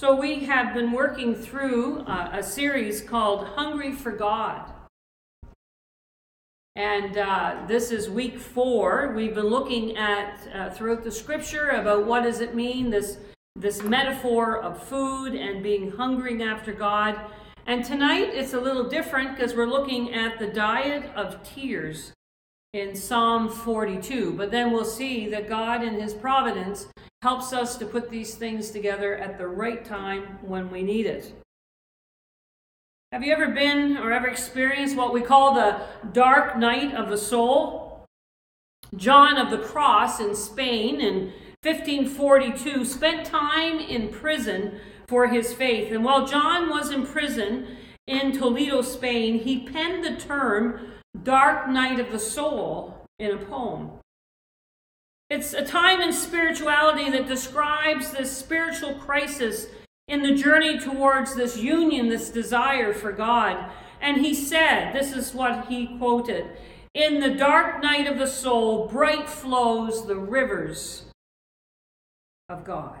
So, we have been working through uh, a series called Hungry for God. And uh, this is week four. We've been looking at uh, throughout the scripture about what does it mean, this, this metaphor of food and being hungering after God. And tonight it's a little different because we're looking at the diet of tears in Psalm 42. But then we'll see that God, in His providence, helps us to put these things together at the right time when we need it. Have you ever been or ever experienced what we call the dark night of the soul? John of the Cross in Spain in 1542 spent time in prison for his faith. And while John was in prison in Toledo, Spain, he penned the term dark night of the soul in a poem. It's a time in spirituality that describes this spiritual crisis in the journey towards this union, this desire for God. And he said, this is what he quoted In the dark night of the soul, bright flows the rivers of God.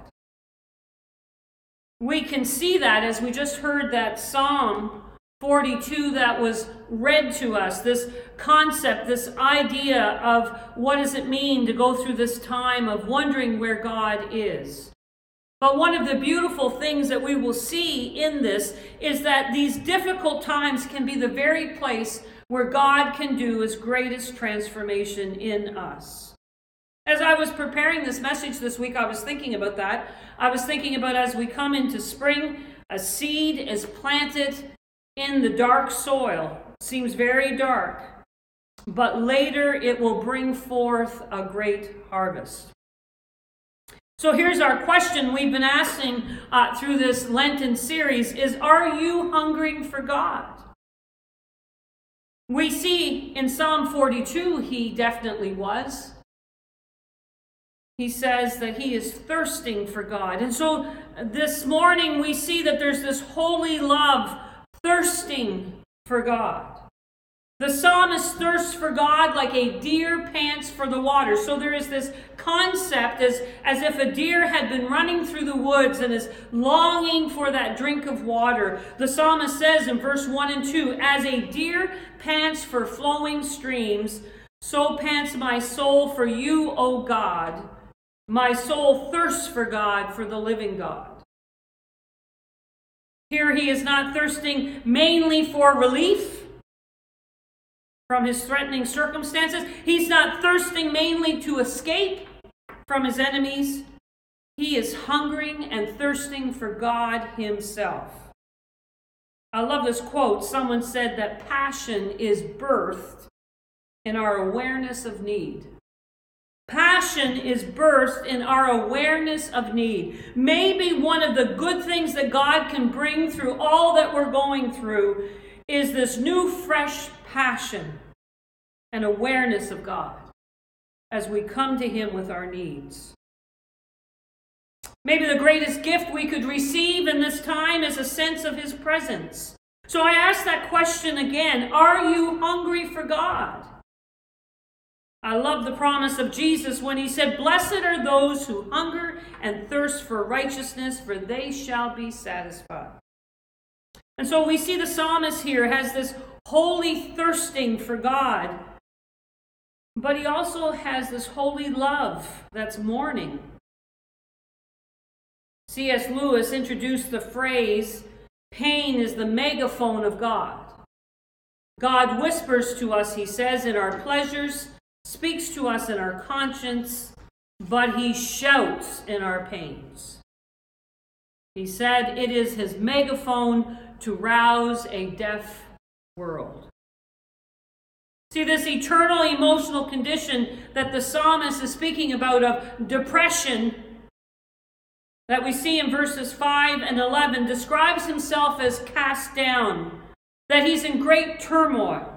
We can see that as we just heard that Psalm 42 that was read to us this concept, this idea of what does it mean to go through this time of wondering where God is. But one of the beautiful things that we will see in this is that these difficult times can be the very place where God can do his greatest transformation in us. As I was preparing this message this week, I was thinking about that. I was thinking about as we come into spring, a seed is planted in the dark soil. Seems very dark. But later it will bring forth a great harvest. So here's our question we've been asking uh, through this Lenten series is are you hungering for God? We see in Psalm 42 he definitely was. He says that he is thirsting for God. And so this morning we see that there's this holy love thirsting for God. The psalmist thirsts for God like a deer pants for the water. So there is this concept as, as if a deer had been running through the woods and is longing for that drink of water. The psalmist says in verse 1 and 2 As a deer pants for flowing streams, so pants my soul for you, O God. My soul thirsts for God, for the living God. Here he is not thirsting mainly for relief from his threatening circumstances. He's not thirsting mainly to escape from his enemies. He is hungering and thirsting for God Himself. I love this quote. Someone said that passion is birthed in our awareness of need. Passion is birthed in our awareness of need. Maybe one of the good things that God can bring through all that we're going through is this new, fresh passion and awareness of God as we come to Him with our needs. Maybe the greatest gift we could receive in this time is a sense of His presence. So I ask that question again Are you hungry for God? I love the promise of Jesus when he said, Blessed are those who hunger and thirst for righteousness, for they shall be satisfied. And so we see the psalmist here has this holy thirsting for God, but he also has this holy love that's mourning. C.S. Lewis introduced the phrase pain is the megaphone of God. God whispers to us, he says, in our pleasures, speaks to us in our conscience, but he shouts in our pains. He said it is his megaphone to rouse a deaf world. See, this eternal emotional condition that the psalmist is speaking about of depression that we see in verses 5 and 11 describes himself as cast down, that he's in great turmoil.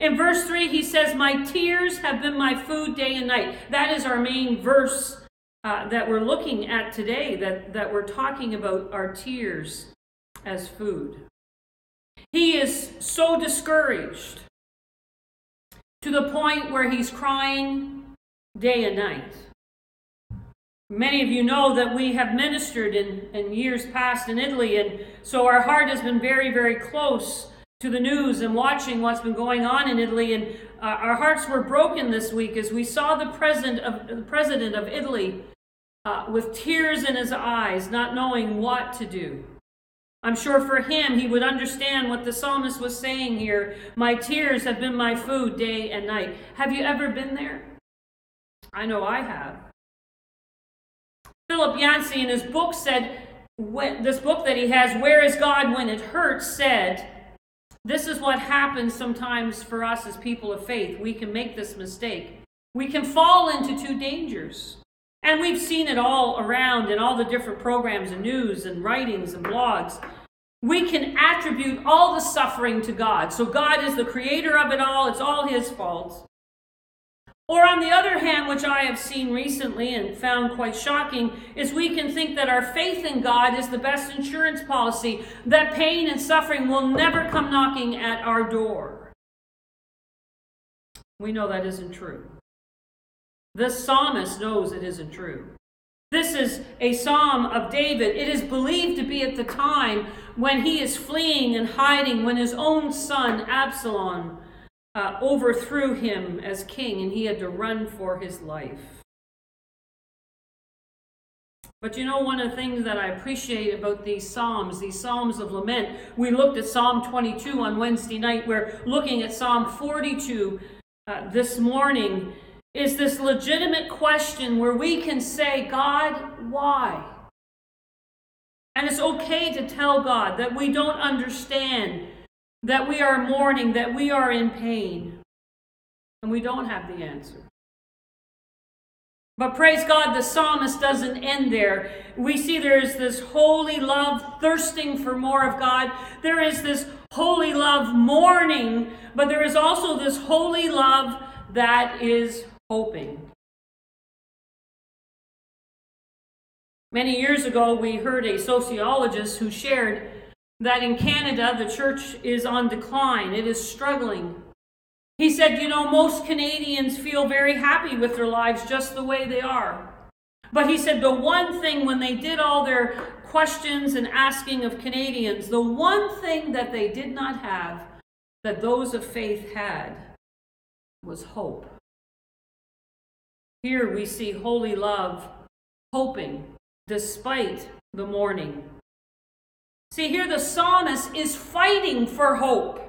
In verse 3, he says, My tears have been my food day and night. That is our main verse uh, that we're looking at today, that, that we're talking about our tears as food. He is so discouraged to the point where he's crying day and night. Many of you know that we have ministered in, in years past in Italy, and so our heart has been very, very close to the news and watching what's been going on in Italy. And uh, our hearts were broken this week as we saw the president of, the president of Italy uh, with tears in his eyes, not knowing what to do. I'm sure for him, he would understand what the psalmist was saying here. My tears have been my food day and night. Have you ever been there? I know I have. Philip Yancey in his book said, this book that he has, Where is God When It Hurts, said, This is what happens sometimes for us as people of faith. We can make this mistake. We can fall into two dangers. And we've seen it all around in all the different programs and news and writings and blogs. We can attribute all the suffering to God. So God is the creator of it all, it's all His fault. Or, on the other hand, which I have seen recently and found quite shocking, is we can think that our faith in God is the best insurance policy, that pain and suffering will never come knocking at our door. We know that isn't true. The psalmist knows it isn't true. This is a psalm of David. It is believed to be at the time when he is fleeing and hiding, when his own son, Absalom, uh, overthrew him as king and he had to run for his life. But you know, one of the things that I appreciate about these Psalms, these Psalms of lament, we looked at Psalm 22 on Wednesday night. We're looking at Psalm 42 uh, this morning. Is this legitimate question where we can say, God, why? And it's okay to tell God that we don't understand that we are mourning, that we are in pain, and we don't have the answer. But praise God, the psalmist doesn't end there. We see there's this holy love thirsting for more of God. There is this holy love mourning, but there is also this holy love that is hoping. Many years ago, we heard a sociologist who shared that in Canada the church is on decline, it is struggling. He said, You know, most Canadians feel very happy with their lives just the way they are. But he said, The one thing when they did all their questions and asking of Canadians, the one thing that they did not have that those of faith had was hope. Here we see holy love hoping despite the mourning. See, here the psalmist is fighting for hope.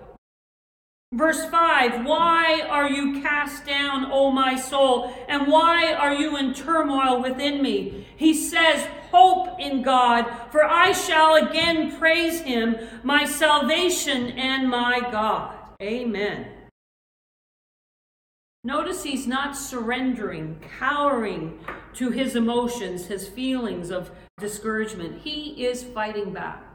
Verse 5 Why are you cast down, O my soul? And why are you in turmoil within me? He says, Hope in God, for I shall again praise him, my salvation and my God. Amen. Notice he's not surrendering, cowering to his emotions, his feelings of discouragement. He is fighting back.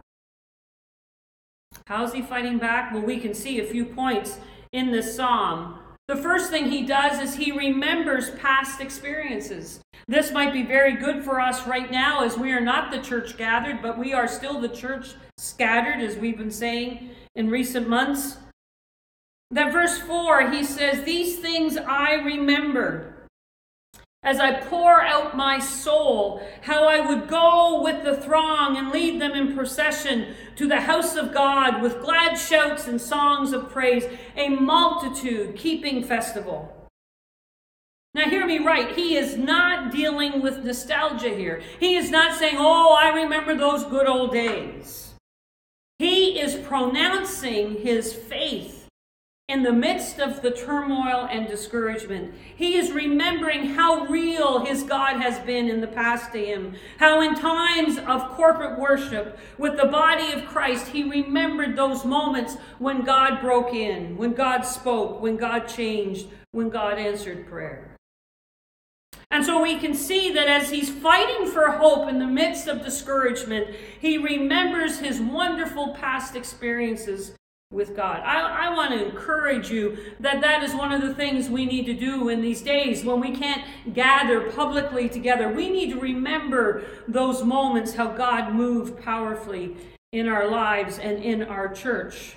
How's he fighting back? Well, we can see a few points in this psalm. The first thing he does is he remembers past experiences. This might be very good for us right now as we are not the church gathered, but we are still the church scattered, as we've been saying in recent months. That verse 4, he says, These things I remember. as I pour out my soul, how I would go with the throng and lead them in procession to the house of God with glad shouts and songs of praise, a multitude keeping festival. Now, hear me right. He is not dealing with nostalgia here. He is not saying, Oh, I remember those good old days. He is pronouncing his faith in the midst of the turmoil and discouragement, he is remembering how real his God has been in the past to him. How, in times of corporate worship with the body of Christ, he remembered those moments when God broke in, when God spoke, when God changed, when God answered prayer. And so we can see that as he's fighting for hope in the midst of discouragement, he remembers his wonderful past experiences with God. I, I want to encourage you that that is one of the things we need to do in these days when we can't gather publicly together. We need to remember those moments how God moved powerfully in our lives and in our church.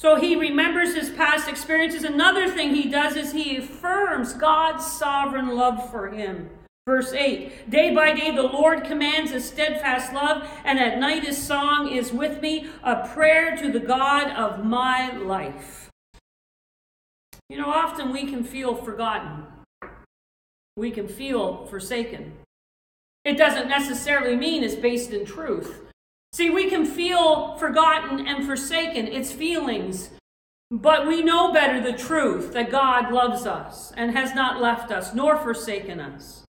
So he remembers his past experiences. Another thing he does is he affirms God's sovereign love for him. Verse 8 Day by day the Lord commands a steadfast love, and at night his song is with me, a prayer to the God of my life. You know, often we can feel forgotten, we can feel forsaken. It doesn't necessarily mean it's based in truth. See, we can feel forgotten and forsaken, it's feelings. But we know better the truth that God loves us and has not left us nor forsaken us.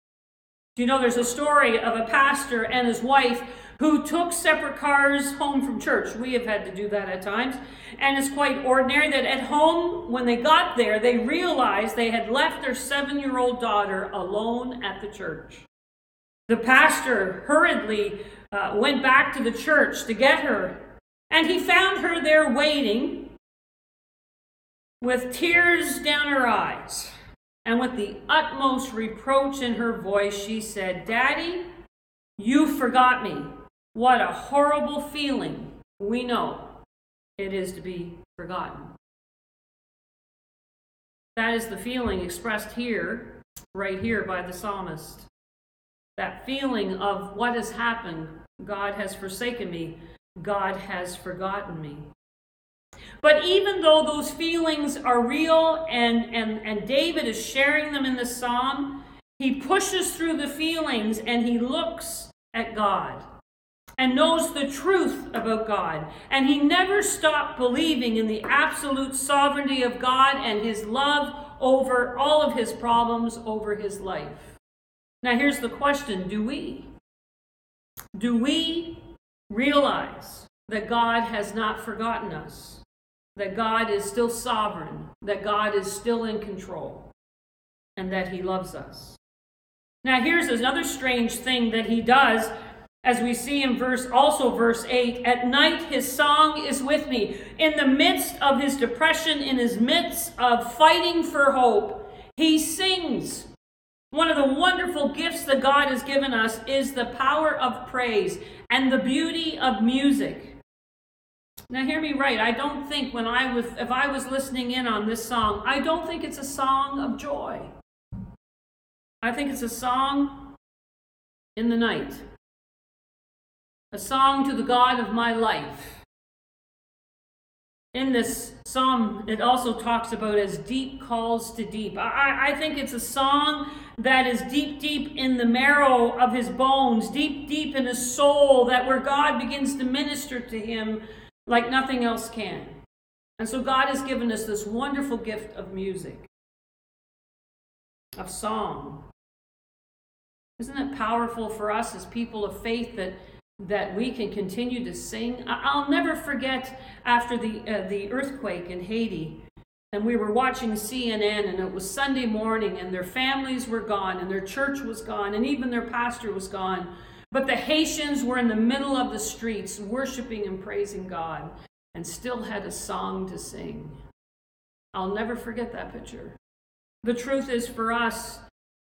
Do you know there's a story of a pastor and his wife who took separate cars home from church? We have had to do that at times. And it's quite ordinary that at home, when they got there, they realized they had left their seven year old daughter alone at the church. The pastor hurriedly uh, went back to the church to get her, and he found her there waiting with tears down her eyes. And with the utmost reproach in her voice, she said, Daddy, you forgot me. What a horrible feeling we know it is to be forgotten. That is the feeling expressed here, right here by the psalmist. That feeling of what has happened. God has forsaken me. God has forgotten me. But even though those feelings are real and, and, and David is sharing them in the psalm, he pushes through the feelings and he looks at God and knows the truth about God. And he never stopped believing in the absolute sovereignty of God and his love over all of his problems, over his life. Now, here's the question do we? Do we realize that God has not forgotten us? That God is still sovereign, that God is still in control, and that He loves us. Now, here's another strange thing that He does. As we see in verse also verse 8, at night his song is with me. In the midst of his depression, in his midst of fighting for hope, he sings. One of the wonderful gifts that God has given us is the power of praise and the beauty of music. Now hear me right. I don't think when I was if I was listening in on this song, I don't think it's a song of joy. I think it's a song in the night. A song to the God of my life. In this psalm, it also talks about as deep calls to deep. I, I think it's a song that is deep, deep in the marrow of his bones, deep, deep in his soul, that where God begins to minister to him like nothing else can. And so God has given us this wonderful gift of music, of song. Isn't it powerful for us as people of faith that that we can continue to sing? I'll never forget after the uh, the earthquake in Haiti, and we were watching CNN, and it was Sunday morning, and their families were gone, and their church was gone, and even their pastor was gone. But the Haitians were in the middle of the streets worshiping and praising God and still had a song to sing. I'll never forget that picture. The truth is for us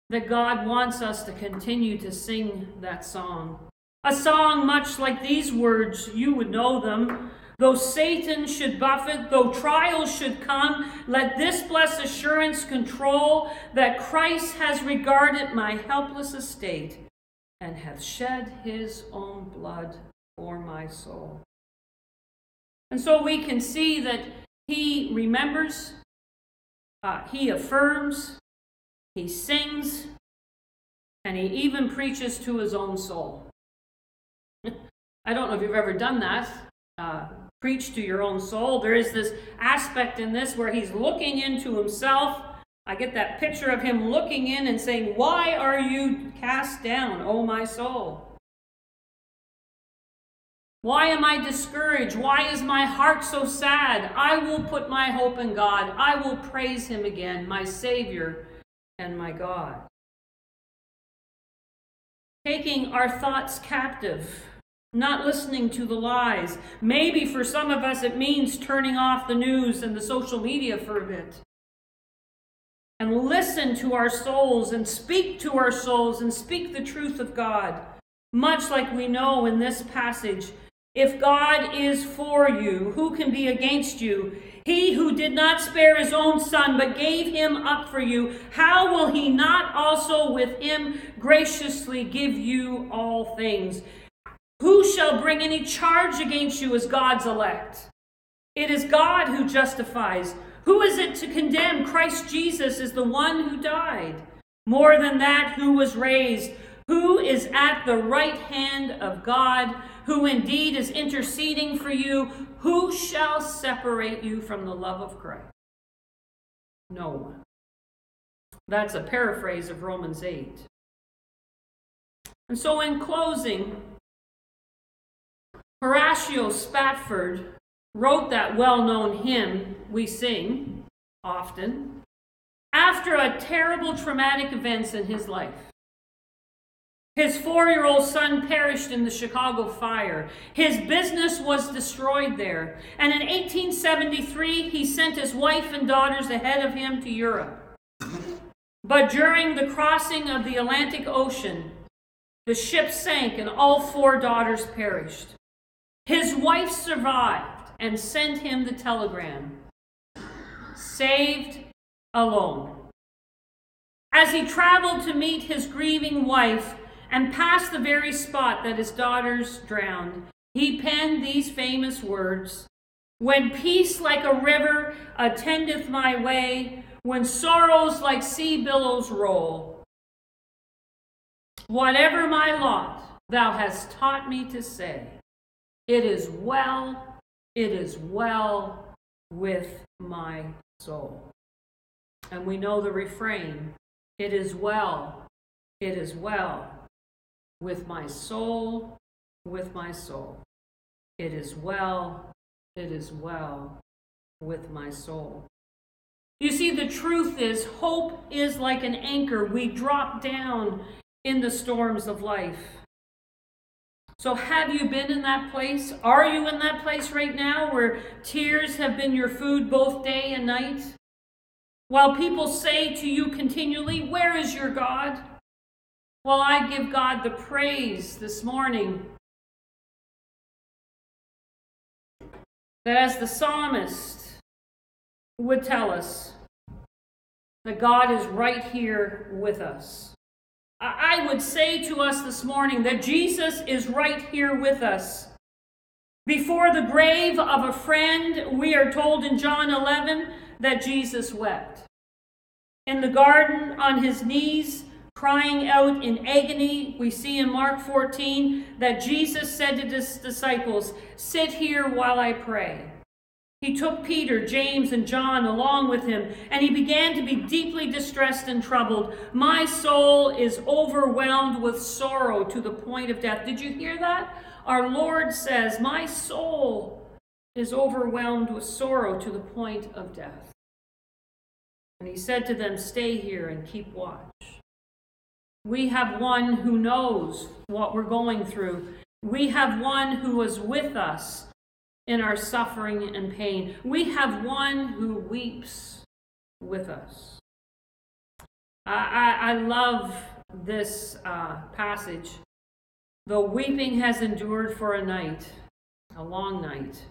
that God wants us to continue to sing that song. A song much like these words, you would know them. Though Satan should buffet, though trials should come, let this blessed assurance control that Christ has regarded my helpless estate and hath shed his own blood for my soul. And so we can see that he remembers, uh, he affirms, he sings, and he even preaches to his own soul. I don't know if you've ever done that. Uh, preach to your own soul. There is this aspect in this where he's looking into himself I get that picture of him looking in and saying, Why are you cast down, O my soul? Why am I discouraged? Why is my heart so sad? I will put my hope in God. I will praise him again, my Savior and my God. Taking our thoughts captive, not listening to the lies. Maybe for some of us it means turning off the news and the social media for a bit and listen to our souls and speak to our souls and speak the truth of God. Much like we know in this passage If God is for you, who can be against you? He who did not spare his own son, but gave him up for you, how will he not also with him graciously give you all things? Who shall bring any charge against you as God's elect? It is God who justifies. Who is it to condemn? Christ Jesus is the one who died. More than that, who was raised, who is at the right hand of God who indeed is interceding for you, who shall separate you from the love of Christ? No one. That's a paraphrase of Romans 8. And so, in closing, Horatio Spafford wrote that well known hymn we sing often after a terrible traumatic events in his life. His four year old son perished in the Chicago fire. His business was destroyed there. And in 1873, he sent his wife and daughters ahead of him to Europe. But during the crossing of the Atlantic Ocean, the ship sank and all four daughters perished. His wife survived and sent him the telegram saved alone. As he traveled to meet his grieving wife, and past the very spot that his daughters drowned, he penned these famous words When peace like a river attendeth my way, when sorrows like sea billows roll, whatever my lot, thou hast taught me to say, It is well, it is well with my soul. And we know the refrain It is well, it is well with my soul, with my soul. It is well, it is well with my soul. You see, the truth is, hope is like an anchor. We drop down in the storms of life. So, have you been in that place? Are you in that place right now where tears have been your food both day and night? While people say to you continually, Where is your God? Well, I give God the praise this morning that as the psalmist would tell us, that God is right here with us. I would say to us this morning that Jesus is right here with us. Before the grave of a friend, we are told in John 11 that Jesus wept. In the garden, on his knees, crying out in agony. We see in Mark 14 that Jesus said to his disciples, Sit here while I pray. He took Peter, James, and John along with him, and he began to be deeply distressed and troubled. My soul is overwhelmed with sorrow to the point of death. Did you hear that? Our Lord says, My soul is overwhelmed with sorrow to the point of death. And he said to them, Stay here and keep watch. We have one who knows what we're going through. We have one who is with us in our suffering and pain. We have one who weeps with us. I, I, I love this uh, passage. Though weeping has endured for a night, a long night,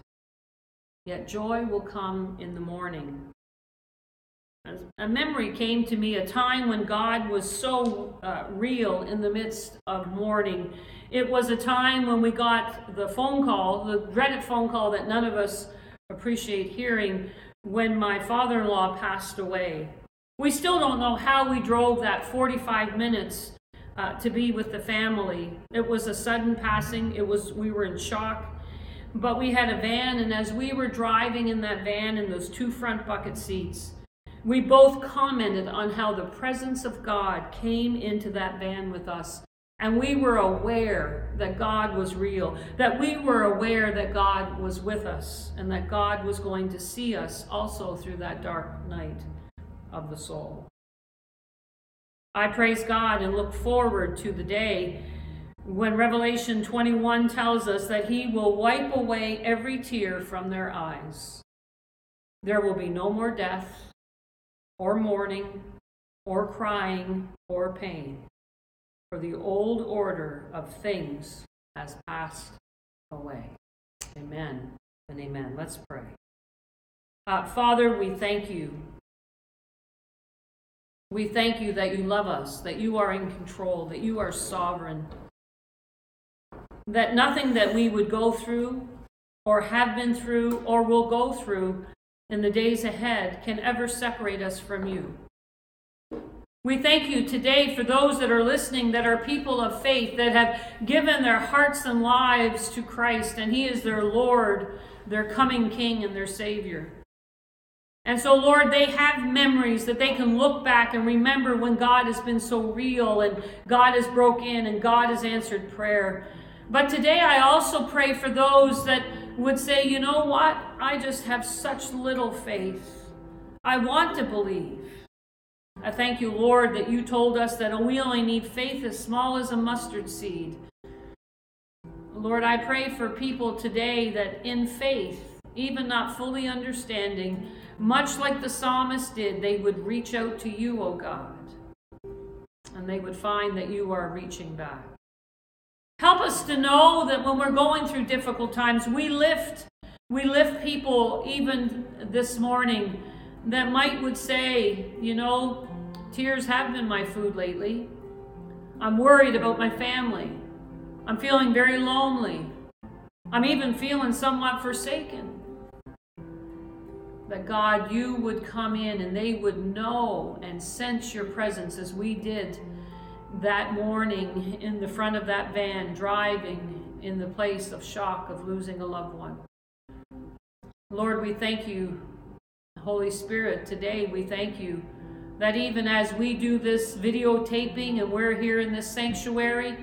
yet joy will come in the morning a memory came to me a time when God was so uh, real in the midst of mourning. It was a time when we got the phone call, the dreaded phone call that none of us appreciate hearing, when my father in law passed away. We still don't know how we drove that 45 minutes uh, to be with the family. It was a sudden passing. It was we were in shock. But we had a van, and as we were driving in that van in those two front bucket seats, we both commented on how the presence of God came into that van with us. And we were aware that God was real, that we were aware that God was with us, and that God was going to see us also through that dark night of the soul. I praise God and look forward to the day when Revelation 21 tells us that He will wipe away every tear from their eyes. There will be no more death or mourning, or crying, or pain, for the old order of things has passed away. Amen and amen. Let's pray. Uh, Father, we thank you. We thank you that you love us, that you are in control, that you are sovereign, that nothing that we would go through or have been through or will go through in the days ahead can ever separate us from you. We thank you today for those that are listening that are people of faith that have given their hearts and lives to Christ, and He is their Lord, their coming King, and their Savior. And so, Lord, they have memories that they can look back and remember when God has been so real and God has broke in and God has answered prayer. But today I also pray for those that would say, you know what? I just have such little faith. I want to believe. I thank you, Lord, that you told us that we only need faith as small as a mustard seed. Lord, I pray for people today that in faith, even not fully understanding, much like the psalmist did, they would reach out to you, O God, and they would find that you are reaching back. Help us to know that when we're going through difficult times, we lift, we lift people even this morning that might would say, you know, tears have been my food lately. I'm worried about my family. I'm feeling very lonely. I'm even feeling somewhat forsaken. That God, you would come in and they would know and sense your presence as we did that morning in the front of that van driving in the place of shock of losing a loved one. Lord, we thank you Holy Spirit, today we thank you that even as we do this videotaping and we're here in this sanctuary,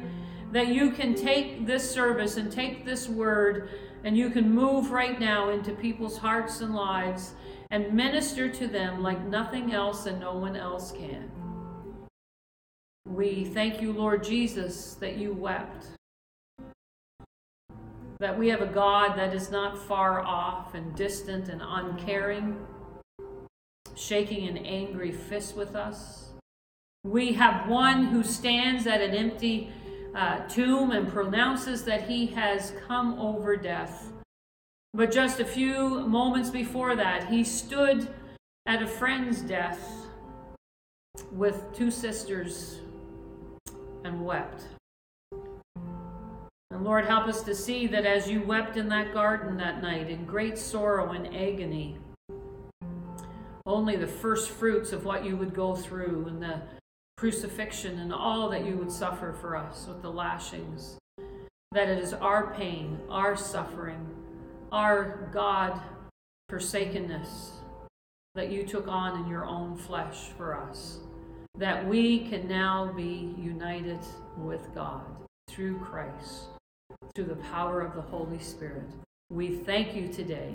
that you can take this service and take this word and you can move right now into people's hearts and lives and minister to them like nothing else and no one else can. We thank you, Lord Jesus, that you wept. That we have a God that is not far off and distant and uncaring shaking an angry fist with us. We have one who stands at an empty uh, tomb and pronounces that he has come over death. But just a few moments before that, he stood at a friend's death with two sisters and wept. And Lord, help us to see that as you wept in that garden that night in great sorrow and agony, only the first fruits of what you would go through and the crucifixion and all that you would suffer for us with the lashings. That it is our pain, our suffering, our God forsakenness that you took on in your own flesh for us. That we can now be united with God through Christ, through the power of the Holy Spirit. We thank you today.